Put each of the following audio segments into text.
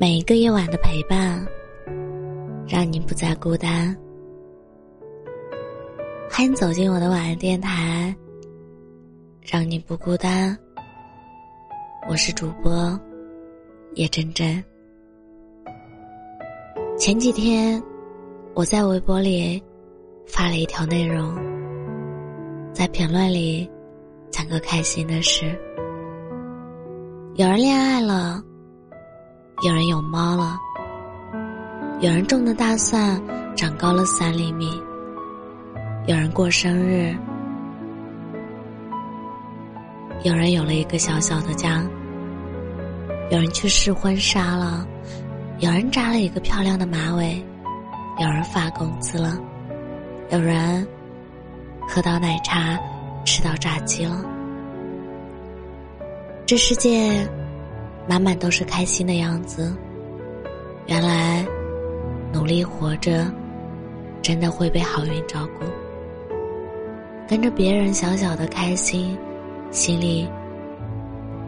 每一个夜晚的陪伴，让你不再孤单。欢迎走进我的晚安电台，让你不孤单。我是主播叶真真。前几天，我在微博里发了一条内容，在评论里讲个开心的事：有人恋爱了，有人有猫了，有人种的大蒜长高了三厘米。有人过生日，有人有了一个小小的家，有人去试婚纱了，有人扎了一个漂亮的马尾，有人发工资了，有人喝到奶茶，吃到炸鸡了。这世界满满都是开心的样子。原来努力活着，真的会被好运照顾。跟着别人小小的开心，心里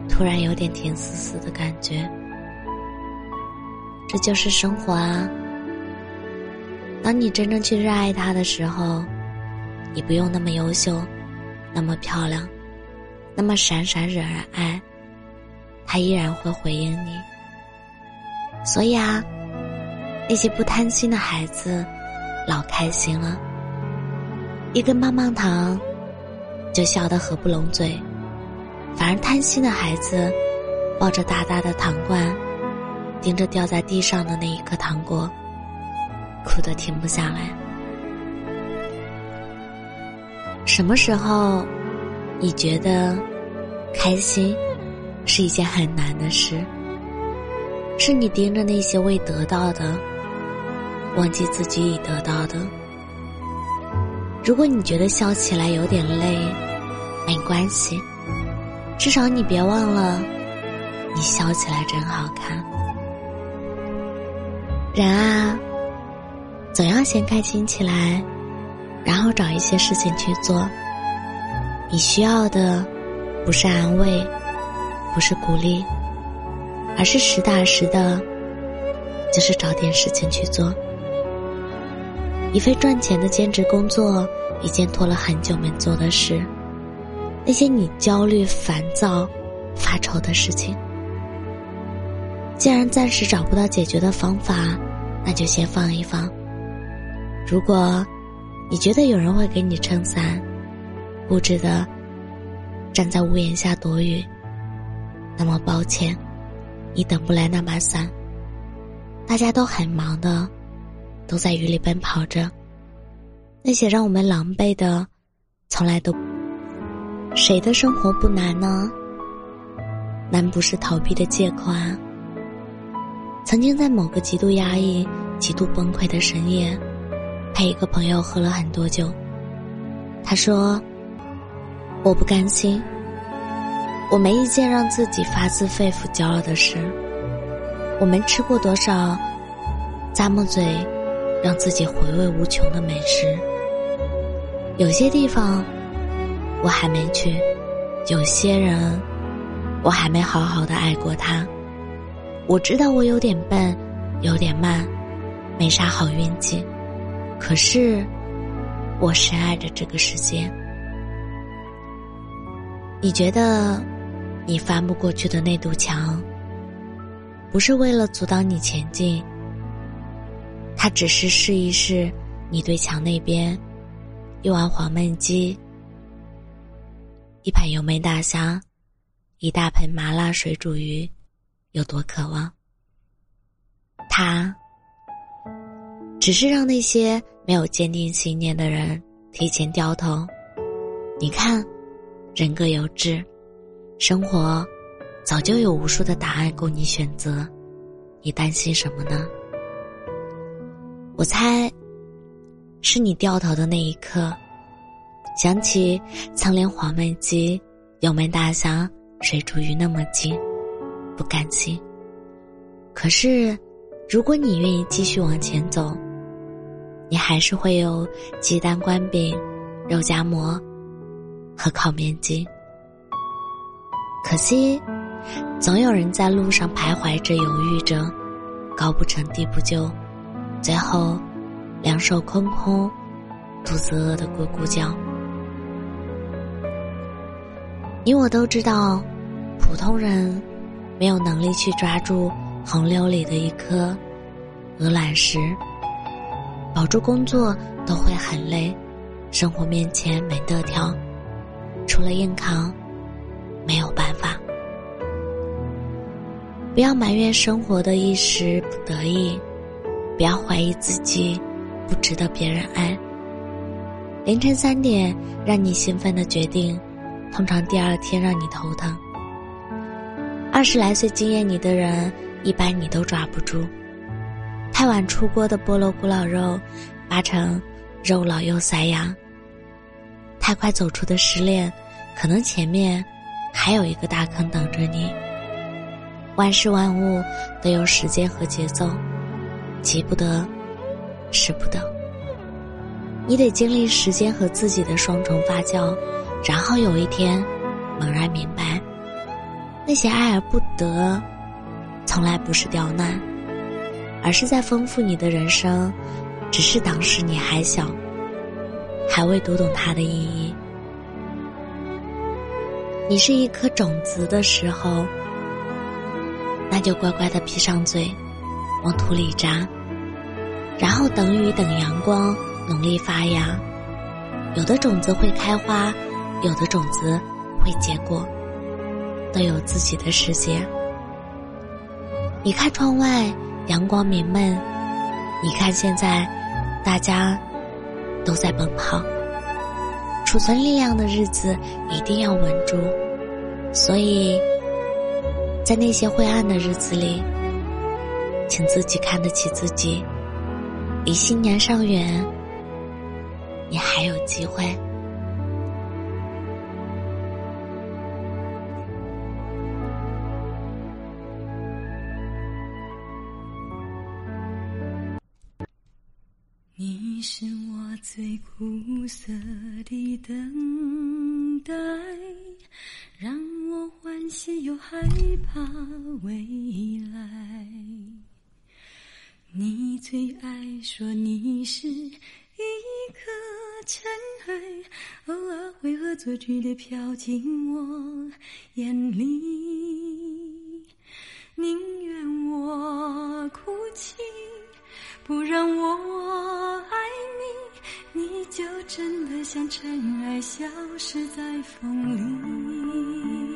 突然有点甜丝丝的感觉。这就是生活啊！当你真正去热爱它的时候，你不用那么优秀，那么漂亮，那么闪闪惹人爱，他依然会回应你。所以啊，那些不贪心的孩子，老开心了。一根棒棒糖，就笑得合不拢嘴；反而贪心的孩子，抱着大大的糖罐，盯着掉在地上的那一颗糖果，哭得停不下来。什么时候，你觉得开心是一件很难的事？是你盯着那些未得到的，忘记自己已得到的。如果你觉得笑起来有点累，没关系，至少你别忘了，你笑起来真好看。人啊，总要先开心起来，然后找一些事情去做。你需要的不是安慰，不是鼓励，而是实打实的，就是找点事情去做。一份赚钱的兼职工作，一件拖了很久没做的事，那些你焦虑、烦躁、发愁的事情，既然暂时找不到解决的方法，那就先放一放。如果你觉得有人会给你撑伞，固执的站在屋檐下躲雨，那么抱歉，你等不来那把伞。大家都很忙的。都在雨里奔跑着，那些让我们狼狈的，从来都谁的生活不难呢？难不是逃避的借口啊！曾经在某个极度压抑、极度崩溃的深夜，陪一个朋友喝了很多酒。他说：“我不甘心，我没一件让自己发自肺腑骄傲的事。我们吃过多少咂木嘴。”让自己回味无穷的美食。有些地方我还没去，有些人我还没好好的爱过他。我知道我有点笨，有点慢，没啥好运气。可是我深爱着这个世界。你觉得你翻不过去的那堵墙，不是为了阻挡你前进？他只是试一试，你对墙那边一碗黄焖鸡、一盘油焖大虾、一大盆麻辣水煮鱼有多渴望。他只是让那些没有坚定信念的人提前掉头。你看，人各有志，生活早就有无数的答案供你选择，你担心什么呢？我猜，是你掉头的那一刻，想起曾连黄焖鸡、油焖大虾、水煮鱼那么近，不甘心。可是，如果你愿意继续往前走，你还是会有鸡蛋灌饼、肉夹馍和烤面筋。可惜，总有人在路上徘徊着、犹豫着，高不成低不就，最后两手空空，肚子饿得咕咕叫。你我都知道，普通人没有能力去抓住洪流里的一颗鹅卵石，保住工作都会很累，生活面前没得挑，除了硬扛，没有办法。不要埋怨生活的一时不得意，不要怀疑自己不值得别人爱。凌晨三点让你兴奋的决定。通常第二天让你头疼。二十来岁惊艳你的人，一般你都抓不住。太晚出锅的菠萝古老肉，八成肉老又塞牙。太快走出的失恋，可能前面还有一个大坑等着你。万事万物都有时间和节奏，急不得，使不得。你得经历时间和自己的双重发酵。然后有一天，猛然明白，那些爱而不得，从来不是刁难，而是在丰富你的人生。只是当时你还小，还未读懂它的意义。你是一颗种子的时候，那就乖乖的闭上嘴，往土里扎，然后等雨等阳光，努力发芽。有的种子会开花。有的种子会结果，都有自己的世界。你看窗外阳光明媚，你看现在大家都在奔跑。储存力量的日子一定要稳住，所以在那些灰暗的日子里，请自己看得起自己。离新年尚远，你还有机会。苦涩的等待，让我欢喜又害怕未来。你最爱说你是一颗尘埃，偶尔会恶作剧的飘进我眼里，宁愿我哭泣。不让我像尘埃，消失在风里。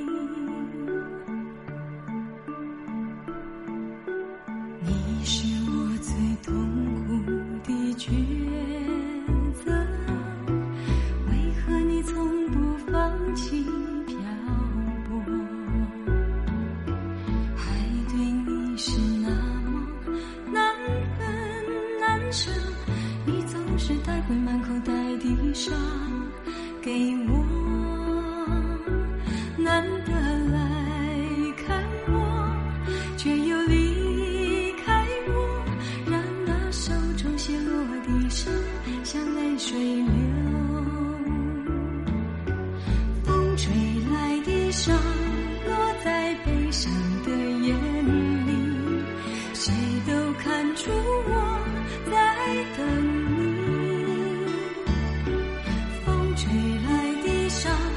吹来的。